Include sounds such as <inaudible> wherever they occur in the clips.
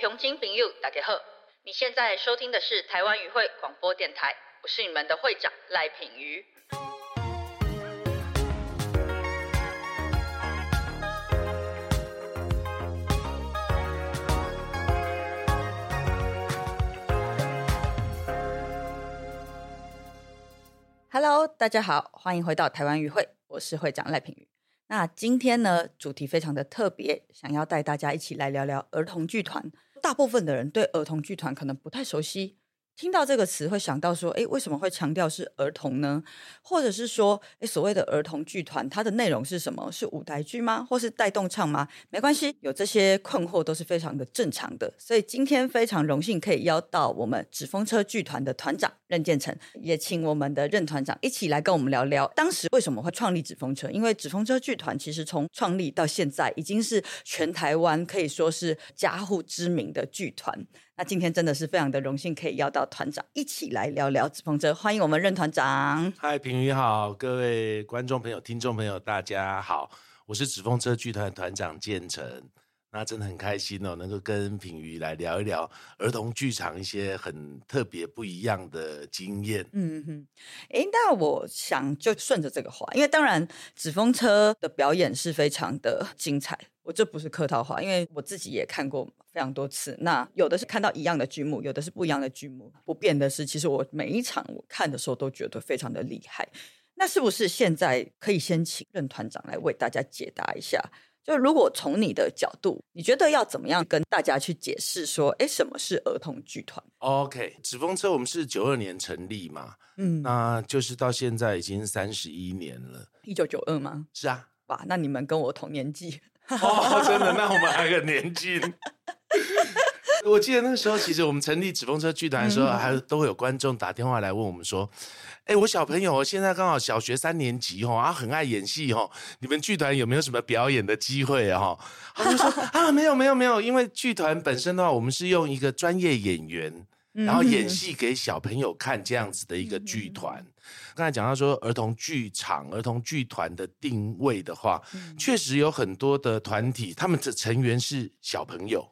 雄金朋友大家好，你现在收听的是台湾语会广播电台，我是你们的会长赖品瑜。Hello，大家好，欢迎回到台湾语会，我是会长赖品瑜。那今天呢，主题非常的特别，想要带大家一起来聊聊儿童剧团。大部分的人对儿童剧团可能不太熟悉。听到这个词会想到说，哎，为什么会强调是儿童呢？或者是说，哎，所谓的儿童剧团，它的内容是什么？是舞台剧吗？或是带动唱吗？没关系，有这些困惑都是非常的正常的。所以今天非常荣幸可以邀到我们纸风车剧团的团长任建成，也请我们的任团长一起来跟我们聊聊，当时为什么会创立纸风车？因为纸风车剧团其实从创立到现在，已经是全台湾可以说是家户知名的剧团。那今天真的是非常的荣幸，可以邀到团长一起来聊聊纸风车，欢迎我们任团长。嗨，平宇好，各位观众朋友、听众朋友，大家好，我是纸风车剧团团长建成。那真的很开心哦，能够跟品瑜来聊一聊儿童剧场一些很特别不一样的经验。嗯哼，哎，那我想就顺着这个话，因为当然纸风车的表演是非常的精彩，我这不是客套话，因为我自己也看过。非常多次，那有的是看到一样的剧目，有的是不一样的剧目。不变的是，其实我每一场我看的时候都觉得非常的厉害。那是不是现在可以先请任团长来为大家解答一下？就如果从你的角度，你觉得要怎么样跟大家去解释说，哎，什么是儿童剧团？OK，纸风车我们是九二年成立嘛，嗯，那就是到现在已经三十一年了。一九九二吗？是啊，哇，那你们跟我同年纪哦，真的？那我们还有年纪。<laughs> 我记得那个时候，其实我们成立纸风车剧团的时候，还都会有观众打电话来问我们说：“哎，我小朋友现在刚好小学三年级哦，啊，很爱演戏哦，你们剧团有没有什么表演的机会啊？”他就说：“啊，没有，没有，没有，因为剧团本身的话，我们是用一个专业演员，然后演戏给小朋友看这样子的一个剧团。刚才讲到说儿童剧场、儿童剧团的定位的话，确实有很多的团体，他们的成员是小朋友。”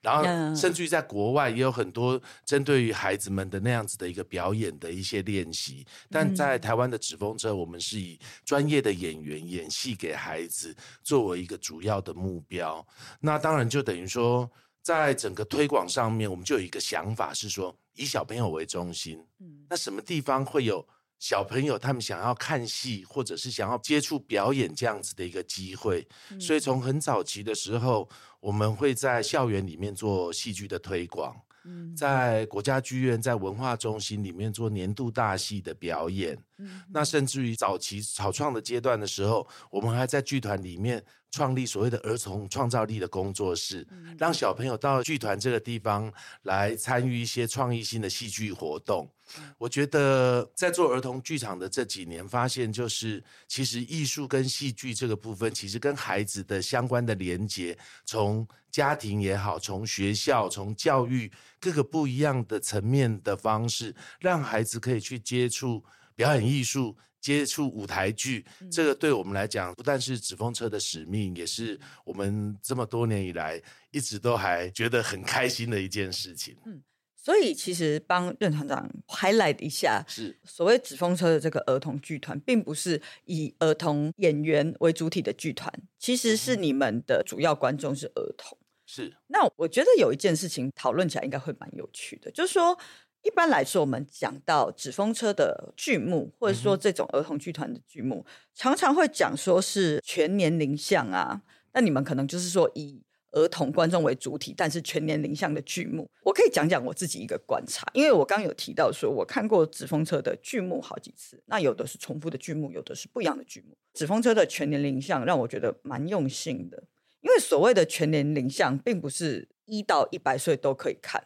然后，甚至于在国外也有很多针对于孩子们的那样子的一个表演的一些练习，但在台湾的纸风车，我们是以专业的演员演戏给孩子作为一个主要的目标。那当然就等于说，在整个推广上面，我们就有一个想法是说，以小朋友为中心。嗯，那什么地方会有？小朋友他们想要看戏，或者是想要接触表演这样子的一个机会，所以从很早期的时候，我们会在校园里面做戏剧的推广，嗯在国家剧院、在文化中心里面做年度大戏的表演。那甚至于早期草创的阶段的时候，我们还在剧团里面。创立所谓的儿童创造力的工作室，让小朋友到剧团这个地方来参与一些创意性的戏剧活动。我觉得在做儿童剧场的这几年，发现就是其实艺术跟戏剧这个部分，其实跟孩子的相关的连接，从家庭也好，从学校、从教育各个不一样的层面的方式，让孩子可以去接触表演艺术。接触舞台剧，这个对我们来讲，不但是纸风车的使命，也是我们这么多年以来一直都还觉得很开心的一件事情。嗯，所以其实帮任团长 highlight 一下，是所谓纸风车的这个儿童剧团，并不是以儿童演员为主体的剧团，其实是你们的主要观众是儿童。是，那我觉得有一件事情讨论起来应该会蛮有趣的，就是说。一般来说，我们讲到纸风车的剧目，或者说这种儿童剧团的剧目，常常会讲说是全年龄向啊。那你们可能就是说以儿童观众为主体，但是全年龄向的剧目。我可以讲讲我自己一个观察，因为我刚有提到说我看过纸风车的剧目好几次，那有的是重复的剧目，有的是不一样的剧目。纸风车的全年龄向让我觉得蛮用心的，因为所谓的全年龄向，并不是一到一百岁都可以看。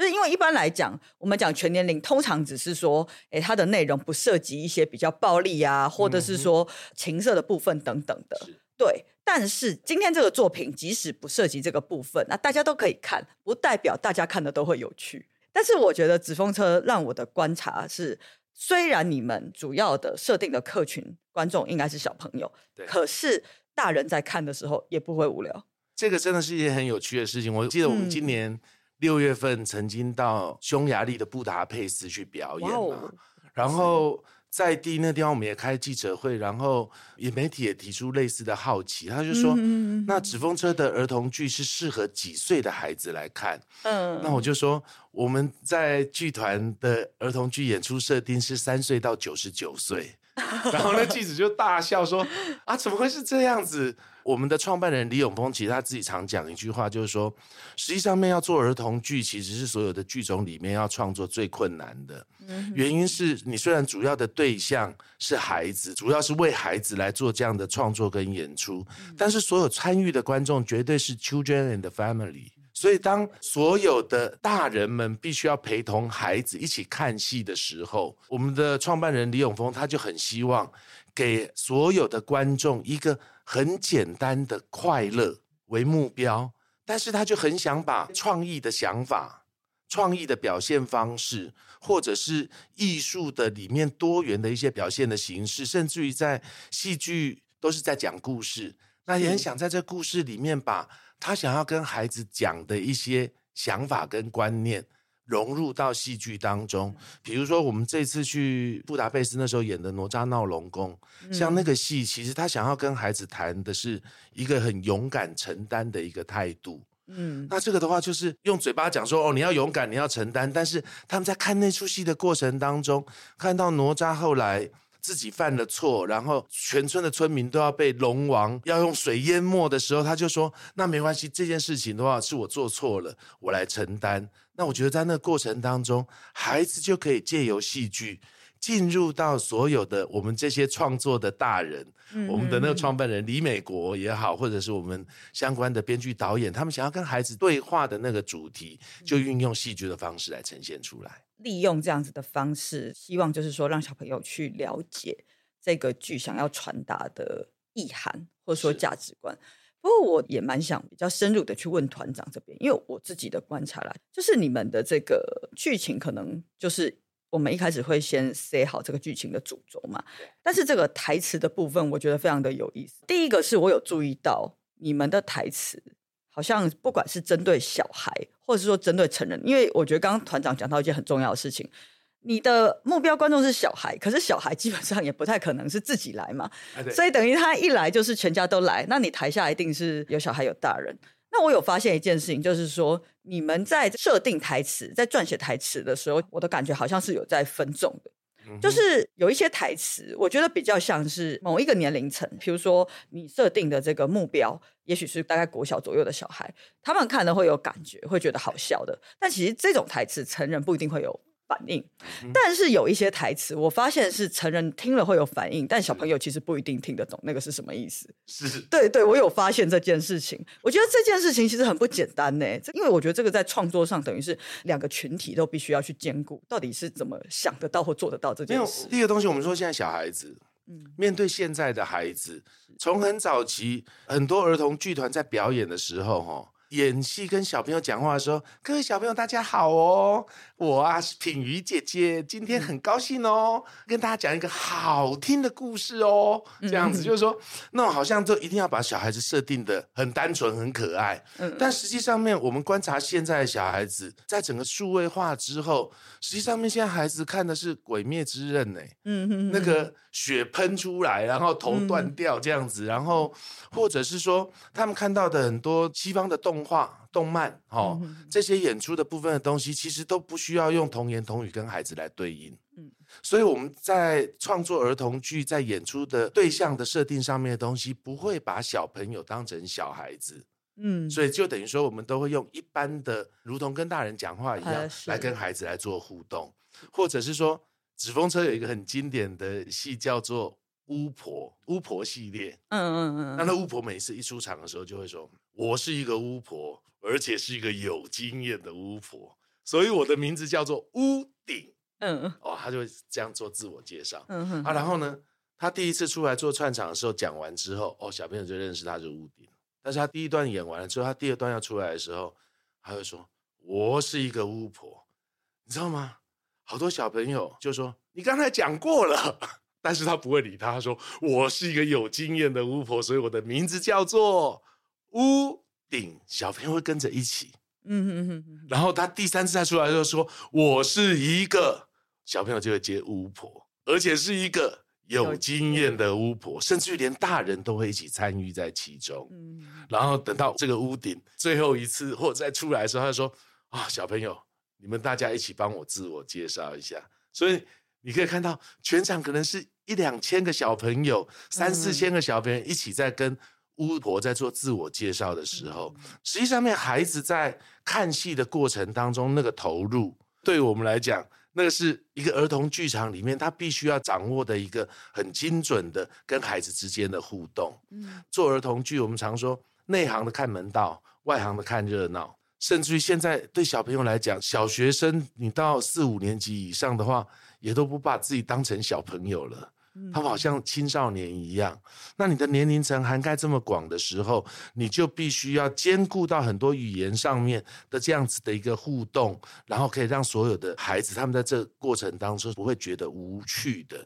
就是因为一般来讲，我们讲全年龄，通常只是说，哎，它的内容不涉及一些比较暴力啊，或者是说情色的部分等等的。对，但是今天这个作品，即使不涉及这个部分，那大家都可以看，不代表大家看的都会有趣。但是我觉得纸风车让我的观察是，虽然你们主要的设定的客群观众应该是小朋友，可是大人在看的时候也不会无聊。这个真的是一件很有趣的事情。我记得我们嗯今年六月份曾经到匈牙利的布达佩斯去表演嘛，然后在地那地方我们也开记者会，然后也媒体也提出类似的好奇，他就说。嗯那纸风车的儿童剧是适合几岁的孩子来看？嗯那我就说我们在剧团的儿童剧演出设定是三岁到九十九岁，<laughs> 然后那记者就大笑说：“啊，怎么会是这样子？”我们的创办人李永峰其实他自己常讲一句话，就是说，实际上面要做儿童剧，其实是所有的剧种里面要创作最困难的。原因是你虽然主要的对象是孩子，主要是为孩子来做这样的创作跟演出，但是所有参与的观众绝对是 children and family。所以，当所有的大人们必须要陪同孩子一起看戏的时候，我们的创办人李永峰他就很希望给所有的观众一个很简单的快乐为目标，但是他就很想把创意的想法、创意的表现方式，或者是艺术的里面多元的一些表现的形式，甚至于在戏剧都是在讲故事，那也很想在这故事里面把他想要跟孩子讲的一些想法跟观念。融入到戏剧当中，比如说我们这次去布达佩斯那时候演的《哪吒闹龙宫》，像那个戏，其实他想要跟孩子谈的是一个很勇敢承担的一个态度。嗯那这个的话，就是用嘴巴讲说哦，你要勇敢，你要承担。但是他们在看那出戏的过程当中，看到哪吒后来自己犯了错，然后全村的村民都要被龙王要用水淹没的时候，他就说：“那没关系，这件事情的话是我做错了，我来承担。”那我觉得在那个过程当中，孩子就可以借由戏剧。进入到所有的我们这些创作的大人，我们的那个创办人李美国也好，或者是我们相关的编剧导演，他们想要跟孩子对话的那个主题，就运用戏剧的方式来呈现出来。利用这样子的方式，希望就是说让小朋友去了解这个剧想要传达的意涵，或者说价值观。不过我也蛮想比较深入的去问团长这边，因为我自己的观察啦，就是你们的这个剧情可能就是我们一开始会先 say 好这个剧情的主轴嘛，但是这个台词的部分，我觉得非常的有意思。第一个是我有注意到你们的台词好像不管是针对小孩，或者是说针对成人，因为我觉得刚刚团长讲到一件很重要的事情，你的目标观众是小孩，可是小孩基本上也不太可能是自己来嘛，所以等于他一来就是全家都来，那你台下一定是有小孩有大人。那我有发现一件事情，就是说你们在设定台词、在撰写台词的时候，我的感觉好像是有在分众的。嗯就是有一些台词，我觉得比较像是某一个年龄层，比如说你设定的这个目标，也许是大概国小左右的小孩，他们看了会有感觉，会觉得好笑的。但其实这种台词，成人不一定会有反应。但是有一些台词，我发现是成人听了会有反应，但小朋友其实不一定听得懂那个是什么意思。是对对，我有发现这件事情。我觉得这件事情其实很不简单呢，这因为我觉得这个在创作上等于是两个群体都必须要去兼顾，到底是怎么想得到或做得到这件事。第一个东西，我们说现在小孩子。嗯面对现在的孩子，从很早期，很多儿童剧团在表演的时候，哈，演戏跟小朋友讲话的时候，各位小朋友大家好哦，我啊是品瑜姐姐，今天很高兴哦，跟大家讲一个好听的故事哦，这样子就是说，那好像就一定要把小孩子设定的很单纯、很可爱，嗯。但实际上面，我们观察现在的小孩子，在整个数位化之后，实际上面现在孩子看的是《鬼灭之刃》呢，那个血喷出来，然后头断掉这样子，然后或者是说他们看到的很多西方的动画、动漫，哦，这些演出的部分的东西，其实都不需要用童言童语跟孩子来对应。嗯所以我们在创作儿童剧，在演出的对象的设定上面的东西，不会把小朋友当成小孩子，嗯，所以就等于说，我们都会用一般的，如同跟大人讲话一样呃，来跟孩子来做互动，或者是说，纸风车有一个很经典的戏叫做《巫婆》，巫婆系列。嗯嗯嗯，那那巫婆每次一出场的时候，就会说：“我是一个巫婆，而且是一个有经验的巫婆，所以我的名字叫做屋顶。<laughs> 嗯”哦，他就会这样做自我介绍。嗯哼啊，然后呢，他第一次出来做串场的时候，讲完之后，哦，小朋友就认识他是屋顶。但是他第一段演完了之后，他第二段要出来的时候，他会说：“我是一个巫婆。”你知道吗？好多小朋友就说：“你刚才讲过了。<laughs> ”但是他不会理他，他说：“我是一个有经验的巫婆，所以我的名字叫做屋定，小朋友会跟着一起。嗯嗯嗯嗯，然后他第三次再出来就说：“我是一个小朋友，就会接巫婆，而且是一个有经验的巫婆，甚至于连大人都会一起参与在其中。嗯然后等到这个屋顶最后一次或者再出来的时候，他就说：啊，小朋友，你们大家一起帮我自我介绍一下。所以你可以看到全场可能是一两千个小朋友，三四千个小朋友一起在跟。”巫婆在做自我介绍的时候，实际上面孩子在看戏的过程当中，那个投入，对我们来讲，那个是一个儿童剧场里面他必须要掌握的一个很精准的跟孩子之间的互动。嗯，做儿童剧，我们常说内行的看门道，外行的看热闹，甚至于现在对小朋友来讲，小学生你到四五年级以上的话，也都不把自己当成小朋友了。他们好像青少年一样，那你的年龄层涵盖这么广的时候，你就必须要兼顾到很多语言上面的这样子的一个互动，然后可以让所有的孩子他们在这过程当中不会觉得无趣的。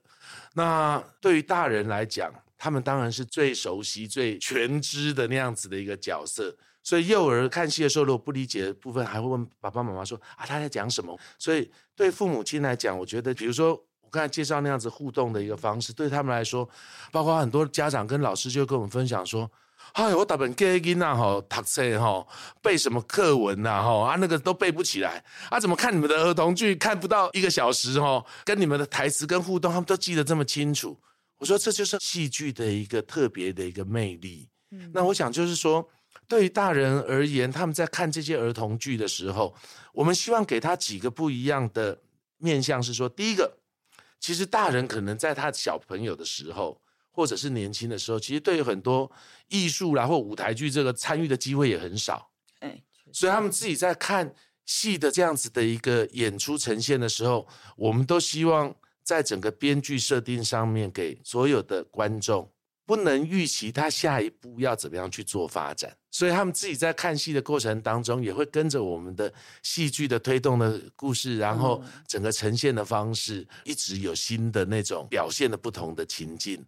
那对于大人来讲，他们当然是最熟悉、最全知的那样子的一个角色。所以幼儿看戏的时候，如果不理解的部分，还会问爸爸妈妈说：“啊，他在讲什么？”所以对父母亲来讲，我觉得，比如说。刚才介绍那样子互动的一个方式，对他们来说，包括很多家长跟老师就跟我们分享说：“哎，我打本 K 音呐，哈，读册哈，背什么课文呐，哈啊，那个都背不起来啊，怎么看你们的儿童剧看不到一个小时哈？跟你们的台词跟互动，他们都记得这么清楚。”我说：“这就是戏剧的一个特别的一个魅力。”嗯那我想就是说，对于大人而言，他们在看这些儿童剧的时候，我们希望给他几个不一样的面向，是说，第一个。其实大人可能在他小朋友的时候，或者是年轻的时候，其实对于很多艺术啦或舞台剧这个参与的机会也很少。哎，所以他们自己在看戏的这样子的一个演出呈现的时候，我们都希望在整个编剧设定上面给所有的观众。不能预期他下一步要怎么样去做发展，所以他们自己在看戏的过程当中，也会跟着我们的戏剧的推动的故事，然后整个呈现的方式，一直有新的那种表现的不同的情境。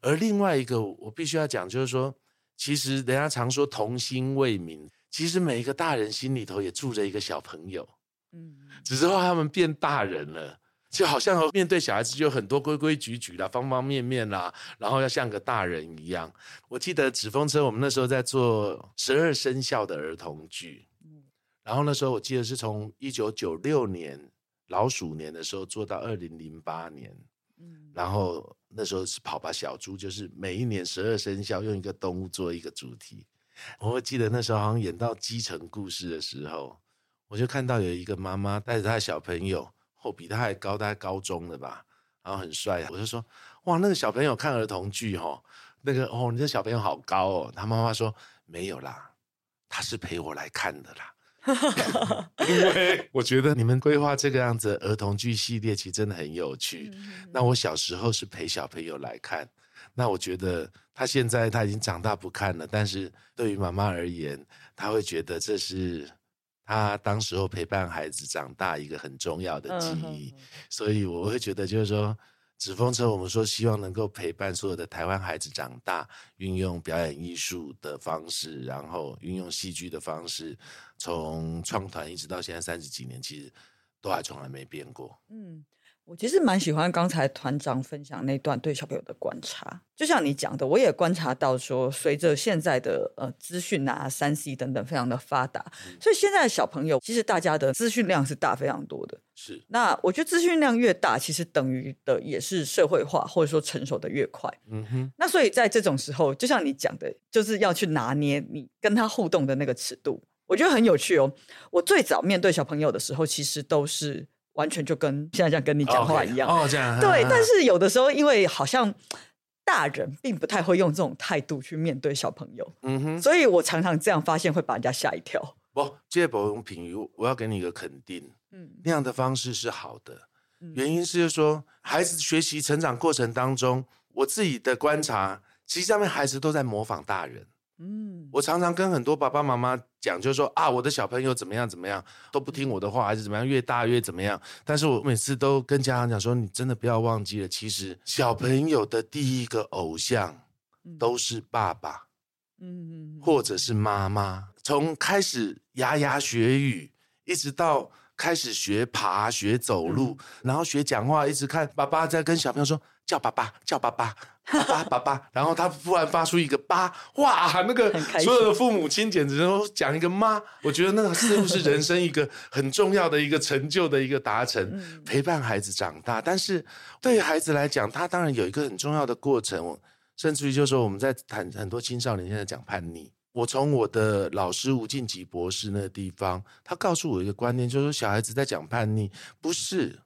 而另外一个，我必须要讲，就是说，其实人家常说童心未泯，其实每一个大人心里头也住着一个小朋友，嗯，只是话他们变大人了。就好像面对小孩子就有很多规规矩矩啦、方方面面啦，然后要像个大人一样。我记得纸风车，我们那时候在做十二生肖的儿童剧，然后那时候我记得是从一九九六年老鼠年的时候做到二零零八年，然后那时候是跑吧小猪，就是每一年十二生肖用一个动物做一个主题。我会记得那时候好像演到基层故事的时候，我就看到有一个妈妈带着她的小朋友。后比他还高，大概高中的吧，然后很帅。我就说，哇，那个小朋友看儿童剧哦，那个哦，你这小朋友好高哦。他妈妈说没有啦，他是陪我来看的啦。<laughs> 因为我觉得你们规划这个样子儿童剧系列，其实真的很有趣。那我小时候是陪小朋友来看，那我觉得他现在他已经长大不看了，但是对于妈妈而言，他会觉得这是。他当时候陪伴孩子长大一个很重要的记忆，所以我会觉得就是说，纸风车我们说希望能够陪伴所有的台湾孩子长大，运用表演艺术的方式，然后运用戏剧的方式，从创团一直到现在三十几年，其实都还从来没变过。嗯。我其实蛮喜欢刚才团长分享那段对小朋友的观察，就像你讲的，我也观察到说，随着现在的呃资讯啊、三 C 等等非常的发达，所以现在的小朋友其实大家的资讯量是大非常多的。是，那我觉得资讯量越大，其实等于的也是社会化或者说成熟的越快。嗯哼。那所以在这种时候，就像你讲的，就是要去拿捏你跟他互动的那个尺度，我觉得很有趣哦。我最早面对小朋友的时候，其实都是。完全就跟现在这样跟你讲话一样哦，这样对。但是有的时候，因为好像大人并不太会用这种态度去面对小朋友，嗯哼，所以我常常这样发现会把人家吓一跳。不，这保用品语，我要给你一个肯定，嗯，那样的方式是好的。原因是说，孩子学习成长过程当中，我自己的观察，其实上面孩子都在模仿大人。嗯，我常常跟很多爸爸妈妈讲，就是说啊，我的小朋友怎么样怎么样都不听我的话，还是怎么样，越大越怎么样。但是我每次都跟家长讲说，你真的不要忘记了，其实小朋友的第一个偶像都是爸爸，嗯，或者是妈妈。从开始牙牙学语，一直到开始学爬、学走路，然后学讲话，一直看爸爸在跟小朋友说叫爸爸，叫爸爸，爸爸，爸爸。然后他突然发出一个爸，哇，那个所有的父母亲简直都讲一个妈。我觉得那个似乎是人生一个很重要的一个成就的一个达成，陪伴孩子长大。但是对于孩子来讲，他当然有一个很重要的过程，甚至于就是说我们在谈很多青少年现在讲叛逆。我从我的老师吴敬吉博士那个地方，他告诉我一个观念，就是说小孩子在讲叛逆，不是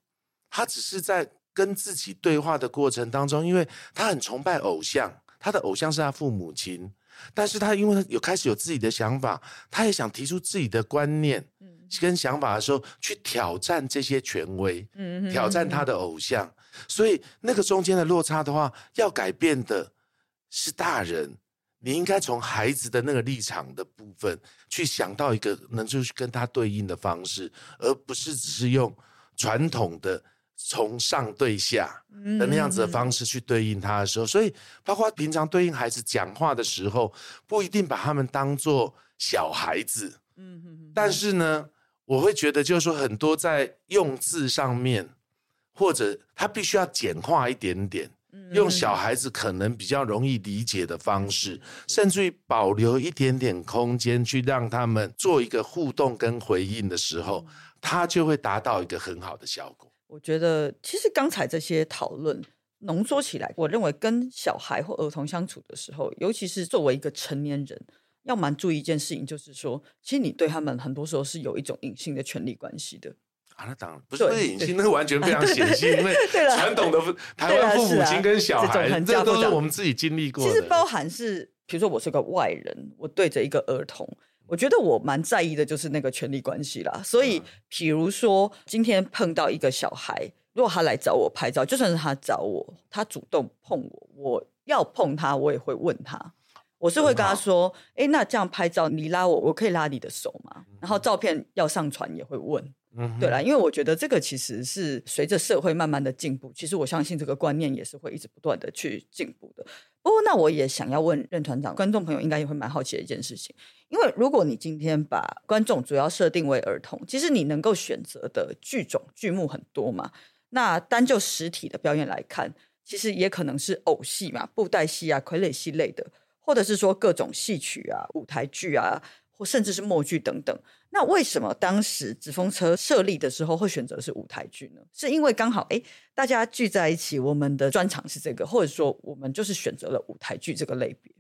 他只是在跟自己对话的过程当中，因为他很崇拜偶像，他的偶像是他父母亲，但是他因为他有开始有自己的想法，他也想提出自己的观念跟想法的时候，去挑战这些权威，嗯挑战他的偶像，所以那个中间的落差的话，要改变的是大人。你应该从孩子的那个立场的部分去想到一个能就是跟他对应的方式，而不是只是用传统的从上对下的那样子的方式去对应他的时候，所以包括平常对应孩子讲话的时候，不一定把他们当做小孩子，嗯嗯但是呢，我会觉得就是说很多在用字上面，或者他必须要简化一点点。用小孩子可能比较容易理解的方式，甚至于保留一点点空间，去让他们做一个互动跟回应的时候，他就会达到一个很好的效果。我觉得其实刚才这些讨论浓缩起来，我认为跟小孩或儿童相处的时候，尤其是作为一个成年人，要蛮注意一件事情，就是说，其实你对他们很多时候是有一种隐性的权利关系的。啊，那当然不是隐性，<laughs> 那完全非常显性，因为传统的父 <laughs> 台湾父母亲跟小孩，这都是我们自己经历过的。其实包含是，比如说我是个外人，我对着一个儿童，我觉得我蛮在意的就是那个权利关系啦。所以，比如说今天碰到一个小孩，如果他来找我拍照，就算是他找我，他主动碰我，我要碰他，我也会问他。我是会跟他说：“哎，那这样拍照，你拉我，我可以拉你的手吗？”然后照片要上传也会问。嗯对啦，因为我觉得这个其实是随着社会慢慢的进步，其实我相信这个观念也是会一直不断的去进步的。不过，那我也想要问任团长，观众朋友应该也会蛮好奇的一件事情，因为如果你今天把观众主要设定为儿童，其实你能够选择的剧种剧目很多嘛。那单就实体的表演来看，其实也可能是偶戏嘛、布袋戏啊、傀儡戏类的，或者是说各种戏曲啊、舞台剧啊，或甚至是默剧等等。那为什么当时纸风车设立的时候会选择是舞台剧呢？是因为刚好哎，大家聚在一起，我们的专场是这个，或者说我们就是选择了舞台剧这个类别。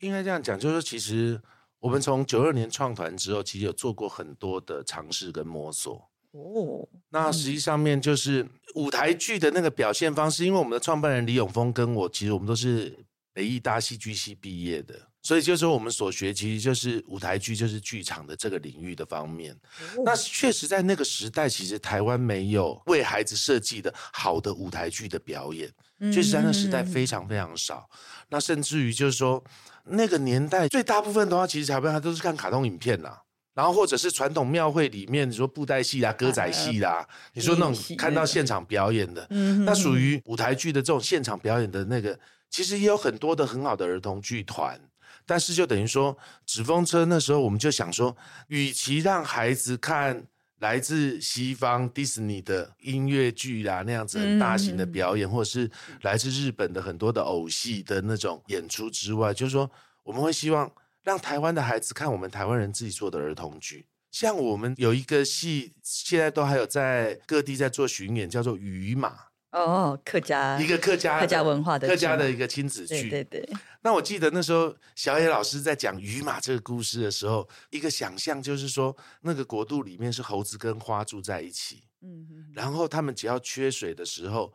应该这样讲，就是说其实我们从九二年创团之后，其实有做过很多的尝试跟摸索。哦，那实际上面就是舞台剧的那个表现方式，因为我们的创办人李永峰跟我，其实我们都是北艺大戏剧系毕业的，所以就是说我们所学其实就是舞台剧，就是剧场的这个领域的方面。那确实在那个时代，其实台湾没有为孩子设计的好的舞台剧的表演，确实在那个时代非常非常少。那甚至于就是说，那个年代最大部分的话，其实台湾都是看卡通影片啦。然后或者是传统庙会里面，你说布袋戏啦、歌仔戏啦，你说那种看到现场表演的，嗯那属于舞台剧的这种现场表演的那个，其实也有很多的很好的儿童剧团。但是就等于说，纸风车那时候我们就想说，与其让孩子看来自西方迪士尼的音乐剧啦那样子很大型的表演，或者是来自日本的很多的偶戏的那种演出之外，就是说我们会希望。让台湾的孩子看我们台湾人自己做的儿童剧，像我们有一个戏，现在都还有在各地在做巡演，叫做《鱼马》哦，客家一个客家客家文化的客家的一个亲子剧。对对对，那我记得那时候小野老师在讲鱼马这个故事的时候，一个想象就是说，那个国度里面是猴子跟花住在一起，嗯嗯然后他们只要缺水的时候，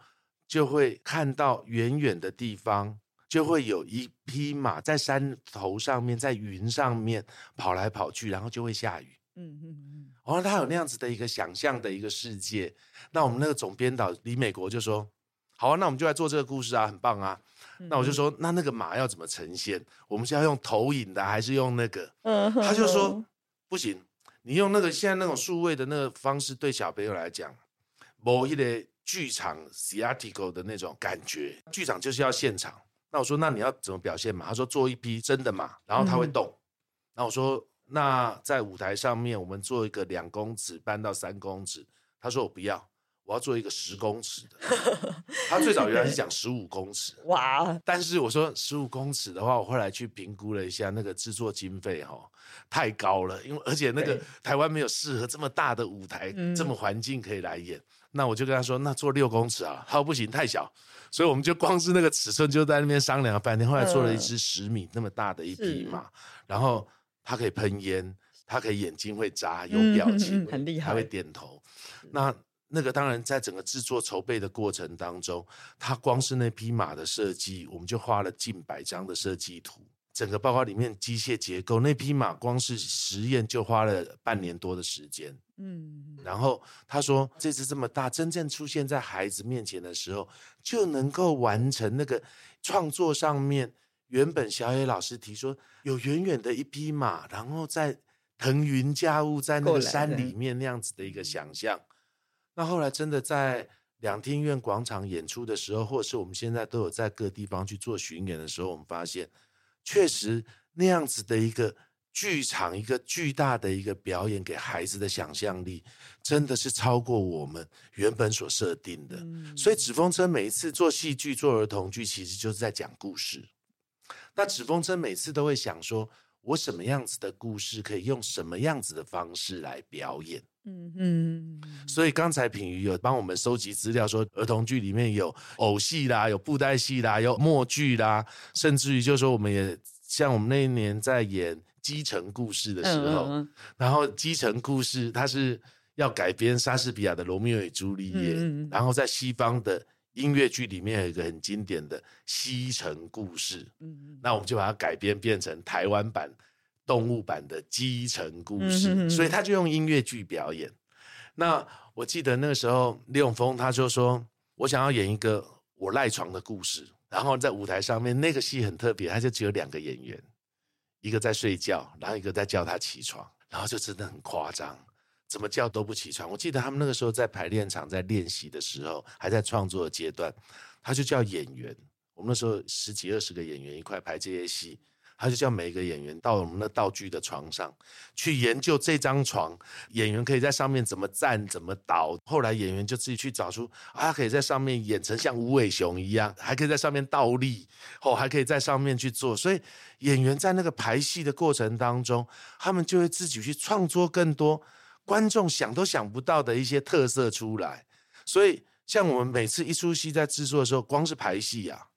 就会看到远远的地方。就会有一匹马在山头上面，在云上面跑来跑去，然后就会下雨。嗯嗯嗯，哦，他有那样子的一个想象的一个世界。那我们那个总编导李美国就说：“好啊，那我们就来做这个故事啊，很棒啊。”那我就说：“那那个马要怎么呈现？我们是要用投影的，还是用那个？”嗯他就说：“不行，你用那个现在那种数位的那个方式，对小朋友来讲，某一类剧场 theatrical 的那种感觉，剧场就是要现场。”那我说，那你要怎么表现嘛？他说做一匹真的马，然后它会动。然后我说，那在舞台上面，我们做一个两公尺搬到三公尺，他说我不要，我要做一个十公尺的。<laughs> 他最早原来是讲十五公尺，哇，但是我说十五公尺的话，我后来去评估了一下，那个制作经费哈、太高了，因为而且那个台湾没有适合这么大的舞台，嗯这么环境可以来演。那我就跟他说，那做六公尺啊，他说不行，太小。所以我们就光是那个尺寸就在那边商量了半天，后来做了一只十米那么大的一匹是马，然后它可以喷烟，他可以眼睛会眨，有嗯表情，嗯很厉害还会点头。那那个当然，在整个制作筹备的过程当中，他光是那匹马的设计，我们就花了近百张的设计图。整个包括里面机械结构，那匹马光是实验就花了半年多的时间。嗯，然后他说，这只这么大，真正出现在孩子面前的时候，就能够完成那个创作上面原本小野老师提说，有远远的一匹马，然后在腾云驾雾在那个山里面那样子的一个想象。那后来真的在两厅院广场演出的时候，或者是我们现在都有在各地方去做巡演的时候，我们发现，确实那样子的一个剧场，一个巨大的一个表演，给孩子的想象力，真的是超过我们原本所设定的。嗯所以纸风车每一次做戏剧、做儿童剧，其实就是在讲故事。那纸风车每次都会想说，我什么样子的故事可以用什么样子的方式来表演。嗯嗯，所以刚才品瑜有帮我们收集资料，说儿童剧里面有偶戏啦，有布袋戏啦，有默剧啦，甚至于就是说我们也像我们那一年在演基层故事的时候，嗯 <laughs> 然后基层故事它是要改编莎士比亚的《罗密欧与朱丽叶》然后在西方的音乐剧里面有一个很经典的西城故事，嗯那我们就把它改编变成台湾版、动物版的基层故事，嗯哼哼所以他就用音乐剧表演。那我记得那个时候，李永峰他就说：“我想要演一个我赖床的故事。”然后在舞台上面，那个戏很特别，他就只有两个演员，一个在睡觉，然后一个在叫他起床，然后就真的很夸张，怎么叫都不起床。我记得他们那个时候在排练场在练习的时候，还在创作的阶段，他就叫演员。我们那时候十几二十个演员一块排这些戏，他就叫每一个演员到我们的道具的床上去研究这张床，演员可以在上面怎么站、怎么倒。后来演员就自己去找出啊，他可以在上面演成像无尾熊一样，还可以在上面倒立，哦，还可以在上面去做。所以演员在那个排戏的过程当中，他们就会自己去创作更多观众想都想不到的一些特色出来。所以像我们每次一出戏在制作的时候，光是排戏啊，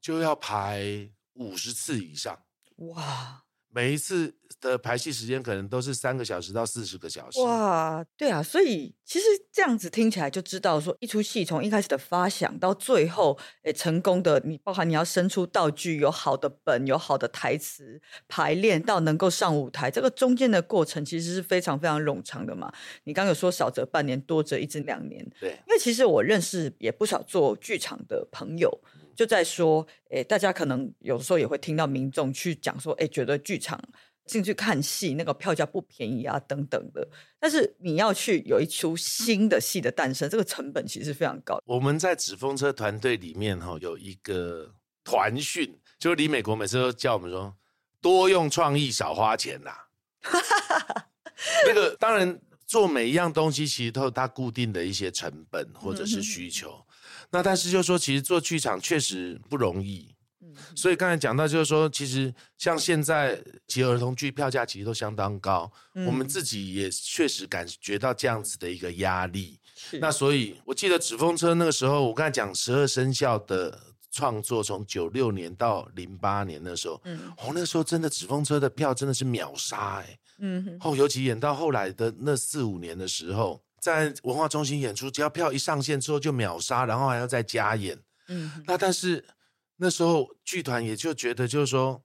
就要排五十次以上。哇每一次的排戏时间可能都是三个小时到四十个小时。哇，对啊，所以其实这样子听起来就知道说，一出戏从一开始的发想到最后，诶，成功的，你包含你要生出道具，有好的本，有好的台词排练，到能够上舞台，这个中间的过程其实是非常非常冗长的嘛。你刚刚有说少则半年，多则一至两年，对，因为其实我认识也不少做剧场的朋友，就在说，诶，大家可能有时候也会听到民众去讲说，诶，觉得剧场进去看戏那个票价不便宜啊，等等的。但是你要去有一出新的戏的诞生，这个成本其实非常高。我们在纸风车团队里面哈、有一个团训，就是李美国每次都叫我们说多用创意，少花钱啦、<laughs> 那个当然做每一样东西其实都有它固定的一些成本或者是需求。那但是就说其实做剧场确实不容易。所以刚才讲到，就是说，其实像现在其实儿童剧票价其实都相当高，我们自己也确实感觉到这样子的一个压力。是那所以我记得纸风车那个时候，我刚才讲十二生肖的创作，从九六年到零八年那时候，嗯哦，那时候真的纸风车的票真的是秒杀哎、嗯哼哦，尤其演到后来的那四五年的时候，在文化中心演出，只要票一上线之后就秒杀，然后还要再加演。嗯那但是那时候剧团也就觉得，就是说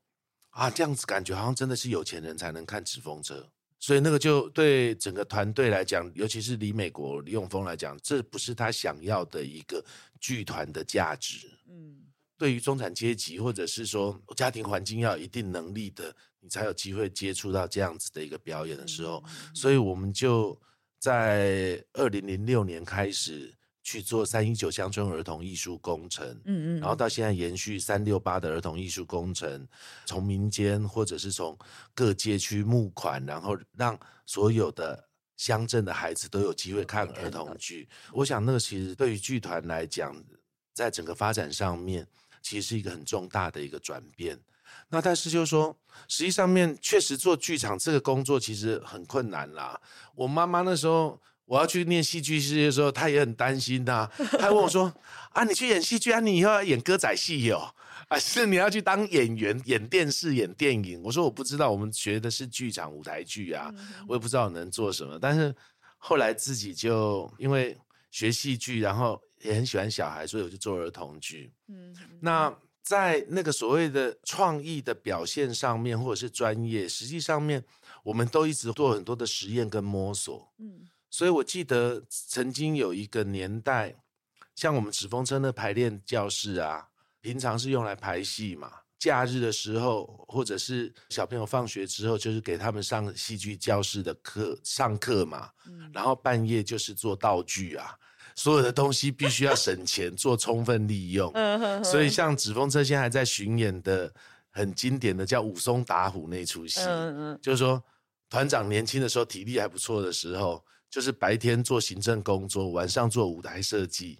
啊，这样子感觉好像真的是有钱人才能看纸风车，所以那个就对整个团队来讲，尤其是李美国、李永峰来讲，这不是他想要的一个剧团的价值。嗯对于中产阶级，或者是说家庭环境要有一定能力的，你才有机会接触到这样子的一个表演的时候，所以我们就在二零零六年开始去做三一九乡村儿童艺术工程，嗯嗯，然后到现在延续三六八的儿童艺术工程，从民间或者是从各界去募款，然后让所有的乡镇的孩子都有机会看儿童剧。我想那个其实对于剧团来讲，在整个发展上面，其实是一个很重大的一个转变。那但是就是说，实际上面确实做剧场这个工作其实很困难啦。我妈妈那时候我要去念戏剧系的时候，她也很担心呐、她问我说：“啊，你去演戏剧啊，你以后要演歌仔戏哦，啊，是你要去当演员，演电视、演电影？”我说：“我不知道，我们学的是剧场舞台剧啊，我也不知道能做什么。”但是后来自己就因为学戏剧，然后也很喜欢小孩，所以我就做儿童剧。嗯，那在那个所谓的创意的表现上面，或者是专业，实际上面我们都一直做很多的实验跟摸索。嗯所以我记得曾经有一个年代，像我们纸风车的排练教室啊，平常是用来排戏嘛。假日的时候，或者是小朋友放学之后，就是给他们上戏剧教室的课上课嘛。嗯然后半夜就是做道具啊，所有的东西必须要省钱，<laughs> 做充分利用。嗯所以像纸风车现在还在巡演的很经典的叫武松打虎那出戏，就是说团长年轻的时候体力还不错的时候，就是白天做行政工作，晚上做舞台设计，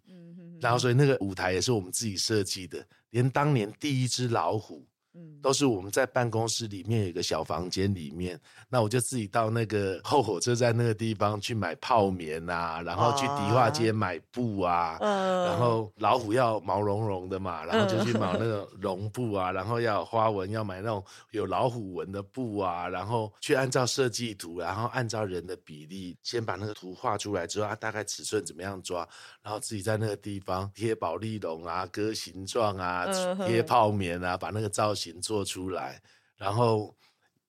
然后所以那个舞台也是我们自己设计的，连当年第一只老虎。嗯。都是我们在办公室里面有一个小房间里面，那我就自己到那个后火车站那个地方去买泡棉啊，然后去迪化街买布啊，嗯。然后老虎要毛茸茸的嘛，然后就去买那个 <laughs> 绒布啊，然后要有花纹，要买那种有老虎纹的布啊，然后去按照设计图，然后按照人的比例，先把那个图画出来之后，啊，大概尺寸怎么样抓，然后自己在那个地方贴保丽龙啊，割形状啊贴泡棉啊，把那个造型做出来，然后。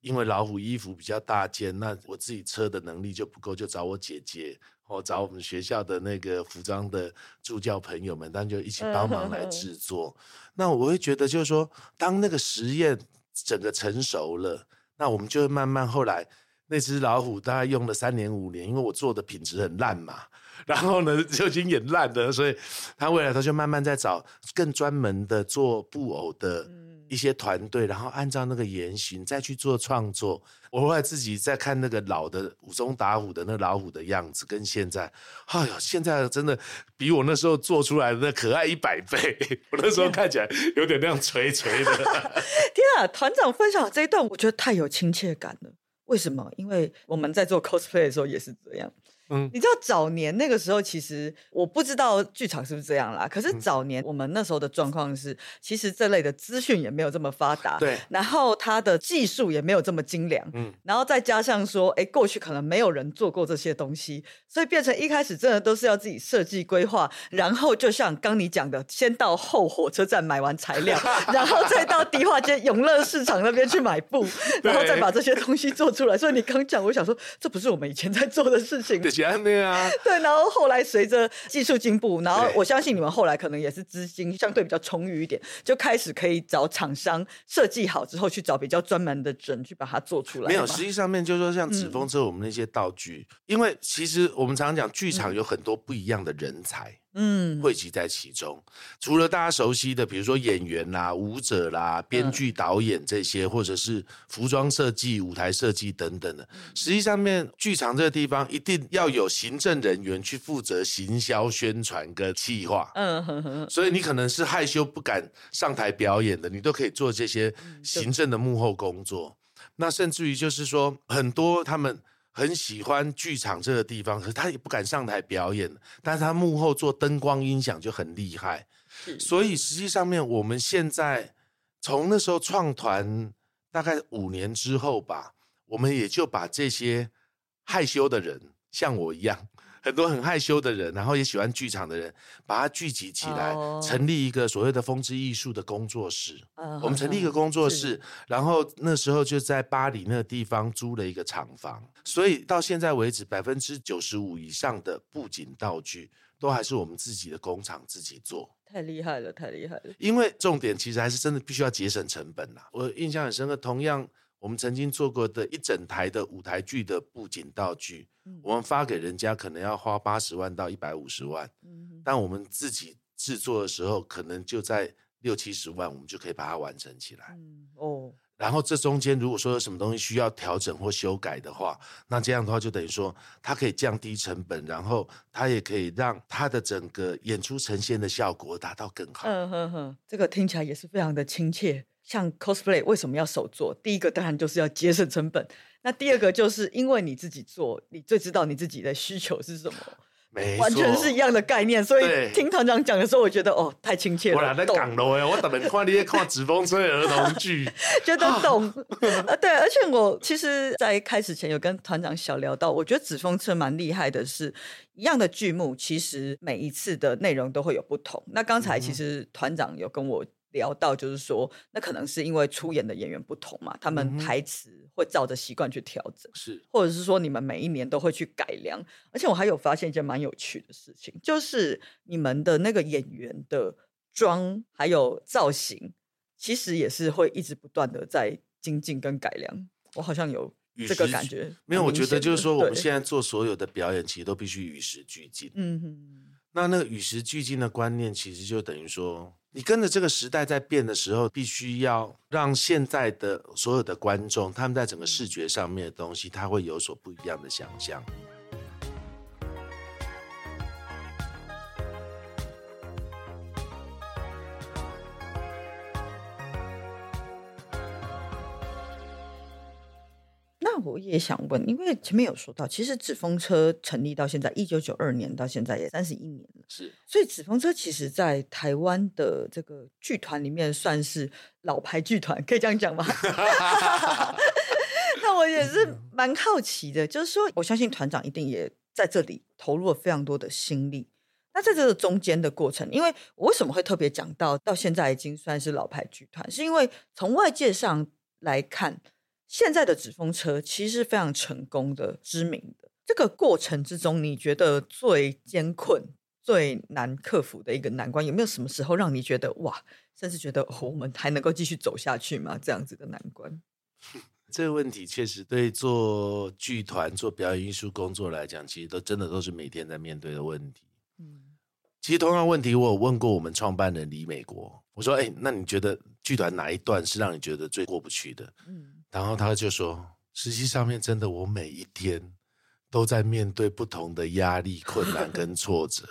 因为老虎衣服比较大件，那我自己车的能力就不够，就找我姐姐或找我们学校的那个服装的助教朋友们，但就一起帮忙来制 <laughs> 作。那我会觉得，就是说，当那个实验整个成熟了，那我们就会慢慢后来那只老虎大概用了三年五年，因为我做的品质很烂嘛。然后呢，就已经演烂了，所以他未来他就慢慢在找更专门的做布偶的一些团队，然后按照那个原型再去做创作。我后来自己在看那个老的武松打虎的那老虎的样子，跟现在，哎呦，现在真的比我那时候做出来的那可爱一百倍。<laughs> 我那时候看起来有点那样垂垂的。<laughs> 天啊，团长分享这一段，我觉得太有亲切感了。为什么？因为我们在做 cosplay 的时候也是这样。嗯你知道早年那个时候，其实我不知道剧场是不是这样啦。可嗯是早年我们那时候的状况是，其实这类的资讯也没有这么发达，对然后它的技术也没有这么精良，嗯然后再加上说，哎，过去可能没有人做过这些东西，所以变成一开始真的都是要自己设计规划，然后就像刚你讲的，先到后火车站买完材料，<laughs> 然后再到迪化街永乐市场那边去买布，然后再把 <laughs> 这些东西做出来。所以你刚讲，我想说，这不是我们以前在做的事情吗对，。安那啊，<laughs> 对，然后后来随着技术进步，然后我相信你们后来可能也是资金相对比较充裕一点，就开始可以找厂商设计好之后去找比较专门的人去把它做出来。没有，实际上面就是说，像纸风车我们那些道具，因为其实我们常常讲，剧场有很多不一样的人才。嗯，汇集在其中。除了大家熟悉的，比如说演员啦、舞者啦、编剧、导演这些，或者是服装设计、舞台设计等等的，实际上面剧场这个地方一定要有行政人员去负责行销、宣传跟企划。嗯哼哼，所以你可能是害羞不敢上台表演的，你都可以做这些行政的幕后工作。那甚至于就是说，很多他们很喜欢剧场这个地方，可是他也不敢上台表演，但是他幕后做灯光音响就很厉害。是所以实际上面，我们现在从那时候创团大概五年之后吧，我们也就把这些害羞的人，像我一样，很多很害羞的人，然后也喜欢剧场的人，把它聚集起来，哦成立一个所谓的风之艺术的工作室。嗯我们成立一个工作室，然后那时候就在巴黎那个地方租了一个厂房，所以到现在为止，百分之九十五以上的布景道具都还是我们自己的工厂自己做。太厉害了，太厉害了。因为重点其实还是真的必须要节省成本啦。我印象很深刻，同样我们曾经做过的一整台的舞台剧的布景道具，嗯我们发给人家可能要花八十万到一百五十万，嗯但我们自己制作的时候，可能就在六七十万，我们就可以把它完成起来。嗯哦，然后这中间如果说有什么东西需要调整或修改的话，那这样的话就等于说它可以降低成本，然后它也可以让它的整个演出呈现的效果达到更好。嗯哼哼，这个听起来也是非常的亲切。像 cosplay 为什么要手做？第一个当然就是要节省成本，那第二个就是因为你自己做，你最知道你自己的需求是什么。没完全是一样的概念，所以对听团长讲的时候，我觉得哦，太亲切了，我懒在懂港楼哎，我等人看你在看纸风车儿童剧，<laughs> 觉得懂。啊，<laughs> 对，而且我其实，在开始前有跟团长小聊到，我觉得纸风车蛮厉害的是，一样的剧目，其实每一次的内容都会有不同。那刚才其实团长有跟我聊到，就是说，那可能是因为出演的演员不同嘛，他们台词会照着习惯去调整。是或者是说你们每一年都会去改良，而且我还有发现一件蛮有趣的事情，就是你们的那个演员的妆还有造型，其实也是会一直不断的在精进跟改良。我好像有这个与时俱感觉，没有，我觉得就是说，我们现在，在做所有的表演，其实都必须与时俱进。嗯哼，那那个与时俱进的观念，其实就等于说，你跟着这个时代在变的时候，必须要让现在的所有的观众，他们在整个视觉上面的东西，他会有所不一样的想象。那我也想问，因为前面有说到，其实纸风车成立到现在，一九九二年到现在也三十一年了。是所以纸风车其实，在台湾的这个剧团里面算是老牌剧团，可以这样讲吗？<laughs> 那我也是蛮好奇的，就是说，我相信团长一定也在这里投入了非常多的心力。那在这个中间的过程，因为我为什么会特别讲到到现在已经算是老牌剧团，是因为从外界上来看，现在的纸风车其实是非常成功的、知名的。这个过程之中，你觉得最艰困、最难克服的一个难关，有没有什么时候让你觉得哇，甚至觉得、哦、我们还能够继续走下去吗？这样子的难关？<laughs> 这个问题，确实对做剧团、做表演艺术工作来讲，其实都真的都是每天在面对的问题。嗯其实同样的问题，我有问过我们创办人李美国，我说：“哎、那你觉得剧团哪一段是让你觉得最过不去的？”嗯然后他就说：“实际上面真的，我每一天都在面对不同的压力、困难跟 <laughs> 挫折。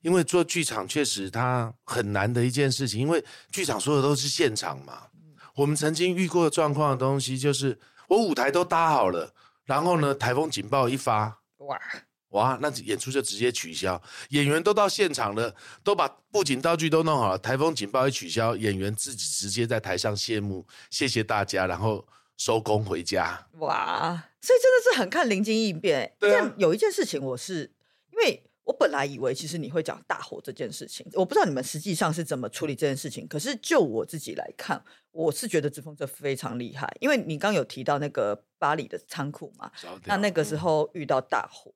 因为做剧场确实它很难的一件事情，因为剧场所有都是现场嘛。我们曾经遇过的状况的东西，就是我舞台都搭好了，然后呢，台风警报一发，哇，哇，那演出就直接取消，演员都到现场了，都把布景道具都弄好了，台风警报一取消，演员自己直接在台上谢幕，谢谢大家，然后收工回家。哇，所以真的是很看临机应变。对啊但有一件事情，我是因为我本来以为其实你会讲大火这件事情，我不知道你们实际上是怎么处理这件事情。可是就我自己来看，我是觉得纸风车非常厉害，因为你刚有提到那个巴黎的仓库嘛，那那个时候遇到大火，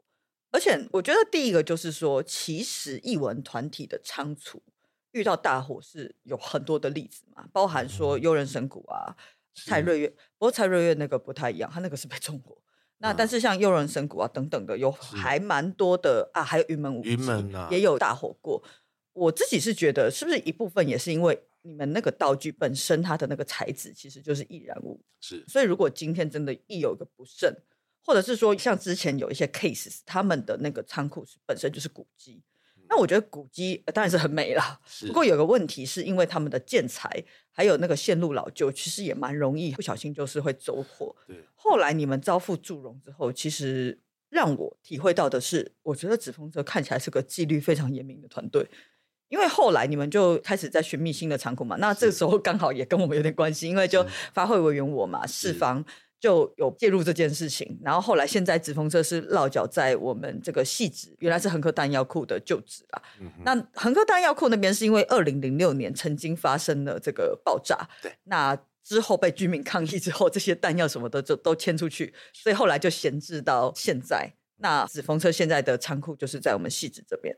而且我觉得第一个就是说，其实艺文团体的仓储遇到大火是有很多的例子嘛，包含说幽人神谷啊、蔡瑞月，不过蔡瑞月那个不太一样，他那个是被纵火。那但是像诱人神谷啊等等的，有还蛮多的啊，还有云门舞云集门啊。也有大火过。我自己是觉得，是不是一部分也是因为你们那个道具本身它的那个材质其实就是易燃物，是。所以如果今天真的一有一个不慎，或者是说像之前有一些 cases，他们的那个仓库是本身就是古迹，那我觉得古迹、呃当然是很美啦。不过有个问题是因为他们的建材还有那个线路老旧，其实也蛮容易不小心就是会走火。对后来你们招付祝融之后，其实让我体会到的是，我觉得纸风车看起来是个纪律非常严明的团队。因为后来你们就开始在寻觅新的仓库嘛，那这个时候刚好也跟我们有点关系，因为就发会委员我嘛，市房就有介入这件事情。然后后来现在纸风车是落脚在我们这个细址，原来是恒科弹药库的旧址啦。嗯那恒科弹药库那边是因为二零零六年曾经发生了这个爆炸，对，那之后被居民抗议之后，这些弹药什么的就都迁出去，所以后来就闲置到现在。那纸风车现在的仓库就是在我们细址这边。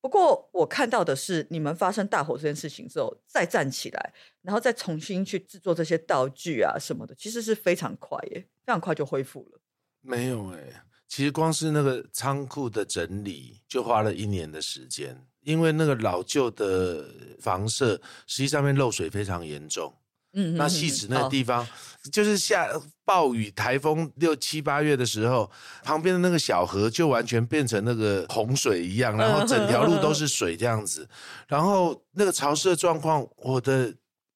不过我看到的是，你们发生大火这件事情之后，再站起来，然后再重新去制作这些道具啊什么的，其实是非常快耶，非常快就恢复了。没有哎、其实光是那个仓库的整理就花了一年的时间。因为那个老旧的房舍，实际上面漏水非常严重。嗯那戏子那个地方，就是下暴雨、台风六七八月的时候，旁边的那个小河就完全变成那个洪水一样，然后整条路都是水这样子。然后那个潮湿的状况，我的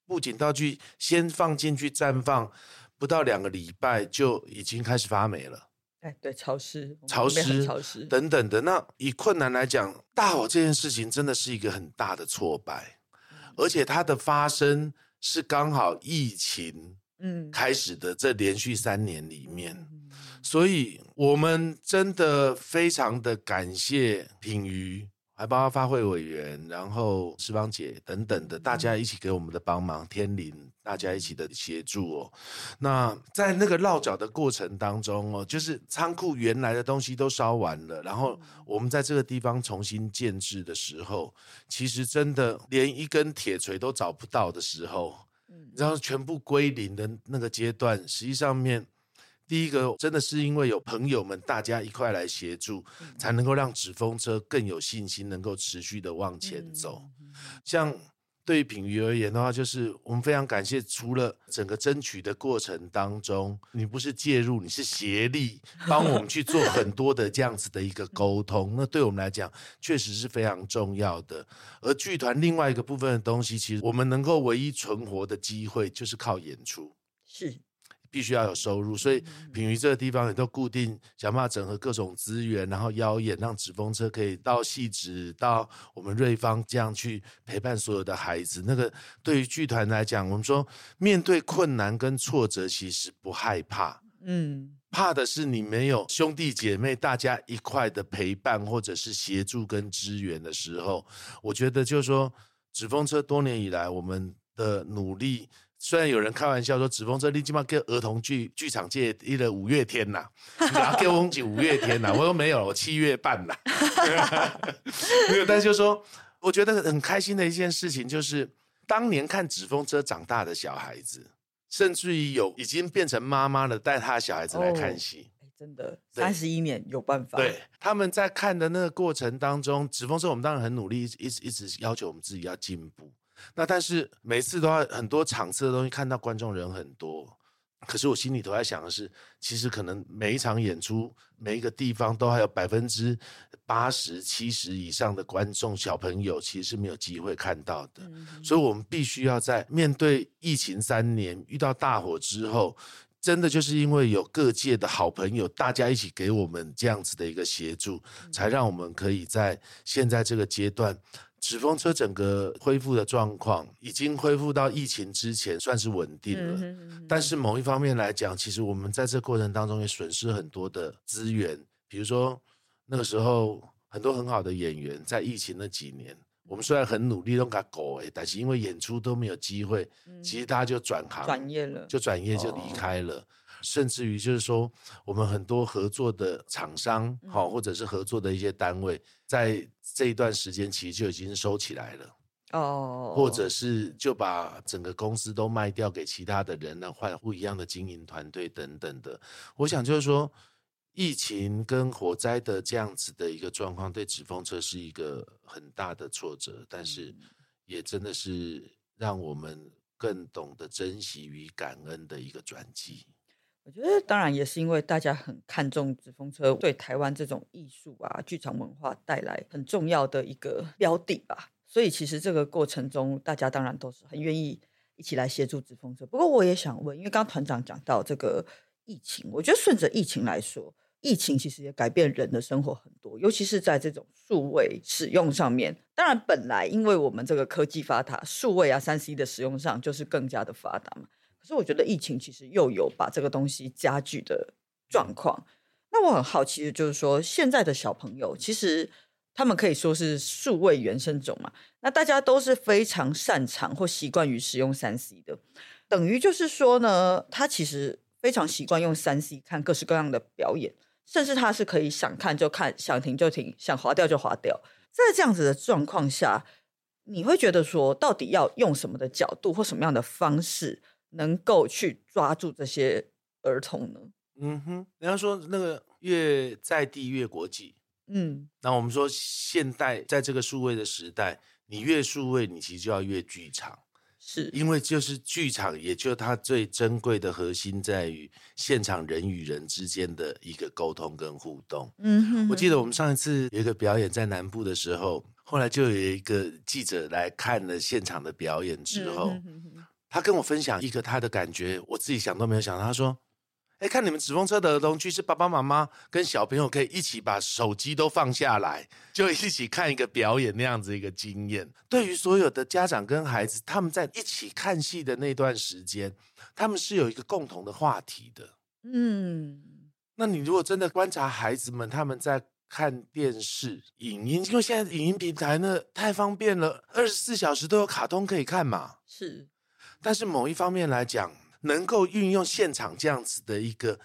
布景道具先放进去绽放，不到两个礼拜就已经开始发霉了。哎，对，潮湿，潮湿潮湿，等等的。那以困难来讲，大火这件事情真的是一个很大的挫败，而且它的发生是刚好疫情嗯，开始的这连续三年里面，嗯所以我们真的非常的感谢品瑜。还包括发会委员，然后石芳姐等等的，大家一起给我们的帮忙，天林大家一起的协助哦。那在那个落脚的过程当中哦，就是仓库原来的东西都烧完了，然后我们在这个地方重新建制的时候，其实真的连一根铁锤都找不到的时候，嗯然后全部归零的那个阶段，实际上面。第一个真的是因为有朋友们大家一块来协助，才能够让纸风车更有信心，能够持续的往前走。像对于品鱼而言的话，就是我们非常感谢，除了整个争取的过程当中，你不是介入，你是协力 <laughs> 帮我们去做很多的这样子的一个沟通，那对我们来讲确实是非常重要的。而剧团另外一个部分的东西，其实我们能够唯一存活的机会就是靠演出。是，必须要有收入，所以品瑜这个地方也都固定想办法整合各种资源，然后邀演让纸风车可以到戏子、到我们瑞芳这样去陪伴所有的孩子。那个对于剧团来讲，我们说面对困难跟挫折，其实不害怕，嗯怕的是你没有兄弟姐妹大家一块的陪伴或者是协助跟支援的时候，我觉得就是说纸风车多年以来我们的努力。虽然有人开玩笑说纸风车你起码跟儿童剧剧场界一的五月天呐，<laughs> 你给给我起五月天呐，我说没有，我七月半呐，<laughs> 没有，但是就说我觉得很开心的一件事情就是当年看纸风车长大的小孩子，甚至于有已经变成妈妈了，带他的小孩子来看戏。哎，真的，三十一年有办法，对，他们在看的那个过程当中，纸风车我们当然很努力，一直一直一直要求我们自己要进步。那但是每次都要很多场次的东西，看到观众人很多，可是我心里头在想的是，其实可能每一场演出，每一个地方都还有百分之八十、七十以上的观众小朋友，其实是没有机会看到的。所以我们必须要在面对疫情三年，遇到大火之后。真的就是因为有各界的好朋友，大家一起给我们这样子的一个协助，才让我们可以在现在这个阶段，纸风车整个恢复的状况已经恢复到疫情之前，算是稳定了。但是某一方面来讲，其实我们在这过程当中也损失很多的资源，比如说那个时候很多很好的演员在疫情那几年。我们虽然很努力都给他狗哎，但是因为演出都没有机会，其实大家就转行，嗯转业了，就转业就离开了，甚至于就是说，我们很多合作的厂商，好、或者是合作的一些单位，在这一段时间其实就已经收起来了，哦，或者是就把整个公司都卖掉给其他的人了，换不一样的经营团队等等的。我想就是说，疫情跟火灾的这样子的一个状况，对纸风车是一个很大的挫折，但是也真的是让我们更懂得珍惜与感恩的一个转机。我觉得当然也是因为大家很看重纸风车对台湾这种艺术啊、剧场文化带来很重要的一个标的吧，所以其实这个过程中，大家当然都是很愿意一起来协助纸风车。不过我也想问，因为刚刚团长讲到这个疫情，我觉得顺着疫情来说，疫情其实也改变人的生活很多，尤其是在这种数位使用上面。当然，本来因为我们这个科技发达，数位啊、三 C 的使用上就是更加的发达嘛。可是我觉得疫情其实又有把这个东西加剧的状况。那我很好奇的就是说，现在的小朋友其实他们可以说是数位原生种嘛，那大家都是非常擅长或习惯于使用三 C 的，等于就是说呢，他其实非常习惯用三 C 看各式各样的表演，甚至他是可以想看就看，想停就停，想划掉就划掉。在这样子的状况下，你会觉得说，到底要用什么的角度或什么样的方式，能够去抓住这些儿童呢？嗯哼，人家说那个越在地越国际，嗯，那我们说现代在这个数位的时代，你越数位，你其实就要越剧场。是因为就是剧场，也就它最珍贵的核心在于现场人与人之间的一个沟通跟互动。嗯哼我记得我们上一次有一个表演在南部的时候，后来就有一个记者来看了现场的表演之后，嗯哼哼他跟我分享一个他的感觉，我自己想都没有想到。他说：“哎，看你们纸风车的儿童剧是爸爸妈妈跟小朋友可以一起把手机都放下来，就一起看一个表演那样子一个经验。对于所有的家长跟孩子，他们在一起看戏的那段时间，他们是有一个共同的话题的。嗯，那你如果真的观察孩子们他们在看电视、影音，因为现在影音平台呢太方便了，二十四小时都有卡通可以看嘛。是但是某一方面来讲，能够运用现场这样子的一个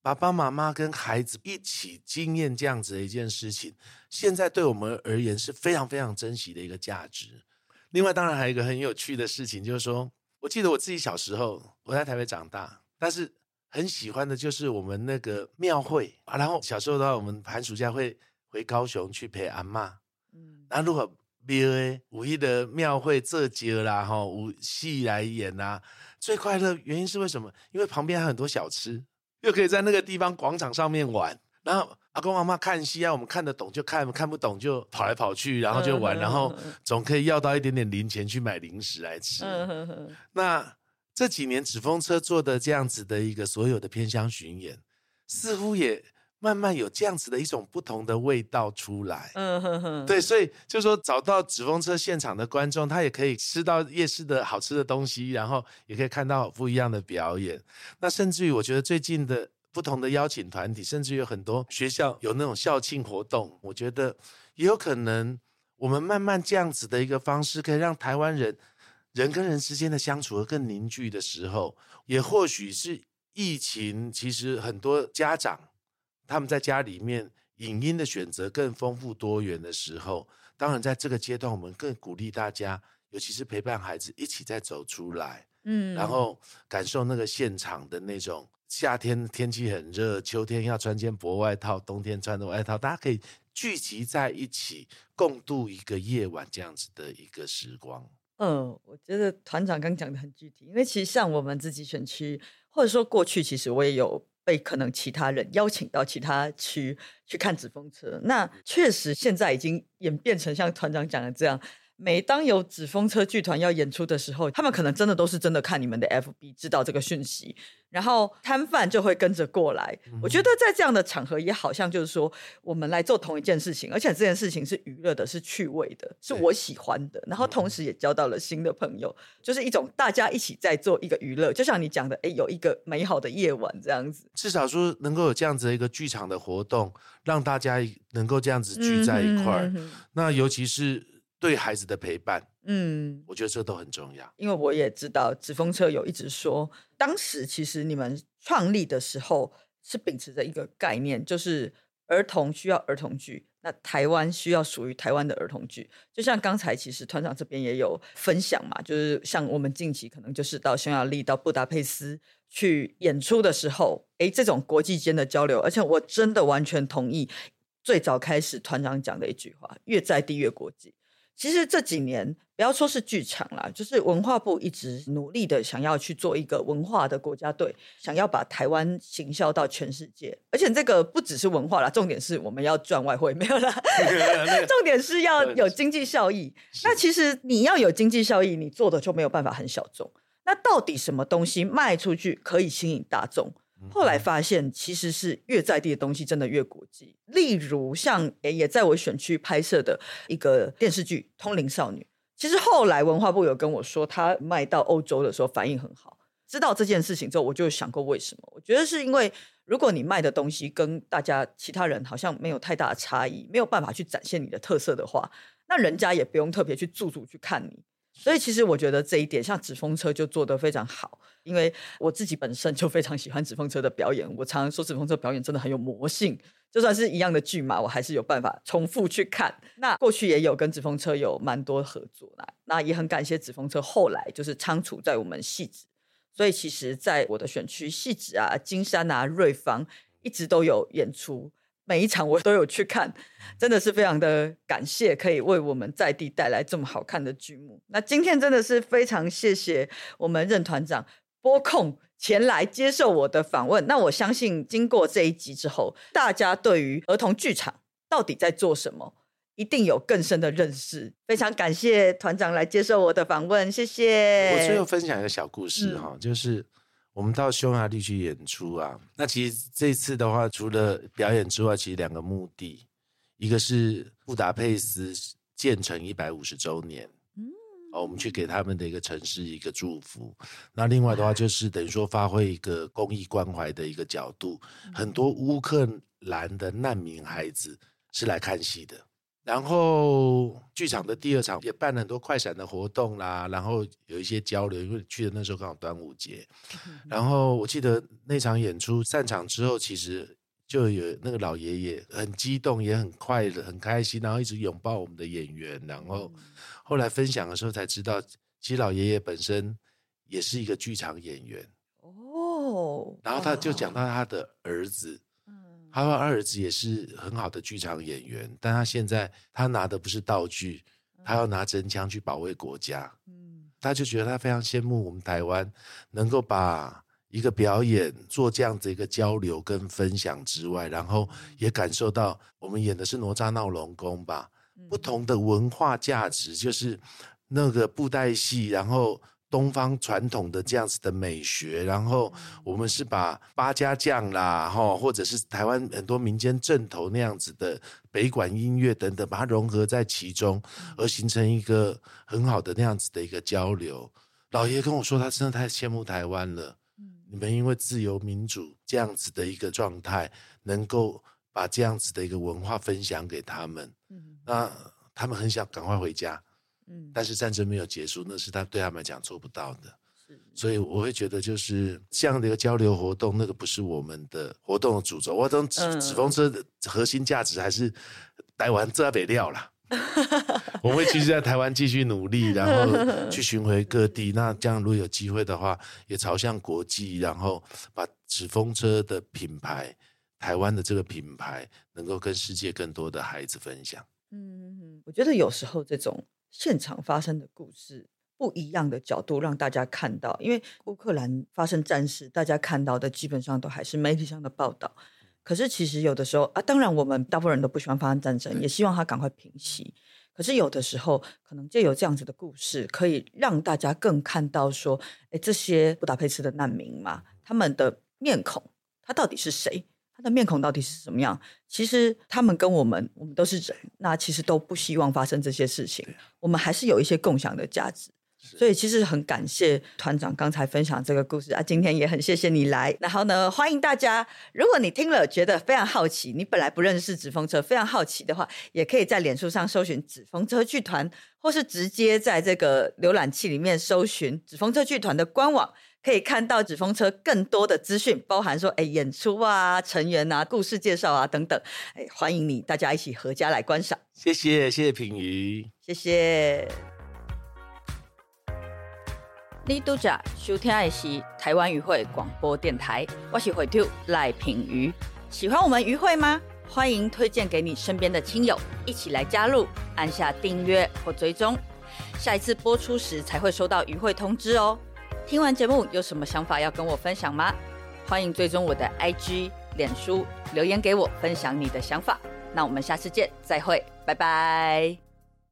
爸爸妈妈跟孩子一起经验这样子的一件事情，现在对我们而言是非常非常珍惜的一个价值。另外，当然还有一个很有趣的事情，就是说我记得我自己小时候我在台北长大，但是很喜欢的就是我们那个庙会啊。然后小时候的话，我们寒暑假会回高雄去陪阿妈。嗯那如果庙诶，五一的庙会这节啦，哈，舞戏来演啊，最快乐原因是为什么？因为旁边还有很多小吃，又可以在那个地方广场上面玩。然后阿公阿妈看戏啊，我们看得懂就看，看不懂就跑来跑去，然后就玩，嗯然后总可以要到一点点零钱去买零食来吃。那这几年纸风车做的这样子的一个所有的偏乡巡演，似乎也慢慢有这样子的一种不同的味道出来。嗯哼哼，对，所以就说找到纸风车现场的观众，他也可以吃到夜市的好吃的东西，然后也可以看到不一样的表演。那甚至于，我觉得最近的不同的邀请团体，甚至有很多学校有那种校庆活动，我觉得也有可能，我们慢慢这样子的一个方式，可以让台湾人人跟人之间的相处更凝聚的时候，也或许是疫情，其实很多家长他们在家里面影音的选择更丰富多元的时候，当然在这个阶段，我们更鼓励大家，尤其是陪伴孩子一起再走出来，嗯，然后感受那个现场的那种夏天天气很热，秋天要穿件薄外套，冬天穿的外套，大家可以聚集在一起，共度一个夜晚这样子的一个时光。嗯，我觉得团长刚讲的很具体，因为其实像我们自己选区，或者说过去，其实我也有被可能其他人邀请到其他区去看纸风车。那确实现在已经演变成像团长讲的这样，每当有纸风车剧团要演出的时候，他们可能真的都是真的看你们的 FB 知道这个讯息，然后摊贩就会跟着过来。我觉得在这样的场合，也好像就是说，我们来做同一件事情，而且这件事情是娱乐的，是趣味的，是我喜欢的，然后同时也交到了新的朋友，就是一种大家一起在做一个娱乐，就像你讲的，哎，有一个美好的夜晚这样子。至少说能够有这样子的一个剧场的活动，让大家能够这样子聚在一块儿。嗯哼那尤其是对孩子的陪伴，嗯，我觉得这都很重要。因为我也知道纸风车有一直说，当时其实你们创立的时候是秉持着一个概念，就是儿童需要儿童剧，那台湾需要属于台湾的儿童剧。就像刚才其实团长这边也有分享嘛，就是像我们近期可能就是到匈牙利、到布达佩斯去演出的时候，诶，这种国际间的交流，而且我真的完全同意最早开始团长讲的一句话：越在地越国际。其实这几年，不要说是剧场啦，就是文化部一直努力的想要去做一个文化的国家队，想要把台湾行销到全世界。而且这个不只是文化啦，重点是我们要赚外汇，没有啦。<laughs> 重点是要有经济效益。那其实你要有经济效益，你做的就没有办法很小众。那到底什么东西卖出去可以吸引大众？后来发现，其实是越在地的东西真的越国际。例如，像诶也在我选区拍摄的一个电视剧《通灵少女》，其实后来文化部有跟我说，他卖到欧洲的时候反应很好。知道这件事情之后，我就想过为什么？我觉得是因为，如果你卖的东西跟大家其他人好像没有太大的差异，没有办法去展现你的特色的话，那人家也不用特别去驻足去看你。所以其实我觉得这一点，像纸风车就做得非常好，因为我自己本身就非常喜欢纸风车的表演。我常常说纸风车表演真的很有魔性，就算是一样的剧嘛，我还是有办法重复去看。那过去也有跟纸风车有蛮多合作啦，那也很感谢纸风车后来就是仓储在我们戏子，所以其实在我的选区戏子啊、金山啊、瑞芳一直都有演出。每一场我都有去看，真的是非常的感谢，可以为我们在地带来这么好看的剧目。那今天真的是非常谢谢我们任团长拨空前来接受我的访问。那我相信经过这一集之后，大家对于儿童剧场到底在做什么，一定有更深的认识。非常感谢团长来接受我的访问，谢谢。我最后分享一个小故事哈，就是我们到匈牙利去演出啊。那其实这次的话，除了表演之外，其实两个目的，一个是布达佩斯建成一百五十周年，嗯，哦，我们去给他们的一个城市一个祝福。那另外的话，就是等于说发挥一个公益关怀的一个角度，很多乌克兰的难民孩子是来看戏的。然后剧场的第二场也办了很多快闪的活动啦，然后有一些交流，因为去的那时候刚好端午节。然后我记得那场演出散场之后，其实就有那个老爷爷很激动，也很快乐、很开心，然后一直拥抱我们的演员。然后后来分享的时候才知道，其实老爷爷本身也是一个剧场演员哦。然后他就讲到他的儿子。他说：“二儿子也是很好的剧场演员，但他现在他拿的不是道具，他要拿真枪去保卫国家。嗯，他就觉得他非常羡慕我们台湾能够把一个表演做这样子一个交流跟分享之外，然后也感受到我们演的是哪吒闹龙宫吧，不同的文化价值，就是那个布袋戏，然后。”东方传统的这样子的美学，然后我们是把八家将啦，哈，或者是台湾很多民间正头那样子的北管音乐等等，把它融合在其中，而形成一个很好的那样子的一个交流。老爷跟我说，他真的太羡慕台湾了。你们因为自由民主这样子的一个状态，能够把这样子的一个文化分享给他们，那他们很想赶快回家。但是战争没有结束，那是他对他们来讲做不到的。所以我会觉得，就是这样的一个交流活动，那个不是我们的活动的主轴。我等纸纸风车的核心价值还是台湾这北料啦。<laughs> 我们会继续在台湾继续努力，然后去巡回各地。那这样如果有机会的话，也朝向国际，然后把纸风车的品牌、台湾的这个品牌，能够跟世界更多的孩子分享。嗯，我觉得有时候这种。现场发生的故事，不一样的角度让大家看到。因为乌克兰发生战事，大家看到的基本上都还是媒体上的报道。可是其实有的时候啊，当然我们大部分人都不喜欢发生战争，也希望它赶快平息。可是有的时候，可能就有这样子的故事，可以让大家更看到说，哎，这些布达佩斯的难民嘛，他们的面孔，他到底是谁？的面孔到底是什么样？其实他们跟我们，我们都是人，那其实都不希望发生这些事情。我们还是有一些共享的价值，所以其实很感谢团长刚才分享这个故事啊。今天也很谢谢你来，然后呢，欢迎大家。如果你听了觉得非常好奇，你本来不认识纸风车，非常好奇的话，也可以在脸书上搜寻纸风车剧团，或是直接在这个浏览器里面搜寻纸风车剧团的官网。可以看到纸风车更多的资讯，包含说，哎，演出啊、成员啊、故事介绍啊等等，哎，欢迎你大家一起合家来观赏。谢谢，谢谢品瑜，谢谢。你都在收听的是台湾渔会广播电台，我是会兔赖品瑜。喜欢我们渔会吗？欢迎推荐给你身边的亲友，一起来加入，按下订阅或追踪，下一次播出时才会收到渔会通知哦。听完节目有什么想法要跟我分享吗？欢迎追踪我的 IG、脸书留言给我，分享你的想法。那我们下次见，再会，拜拜。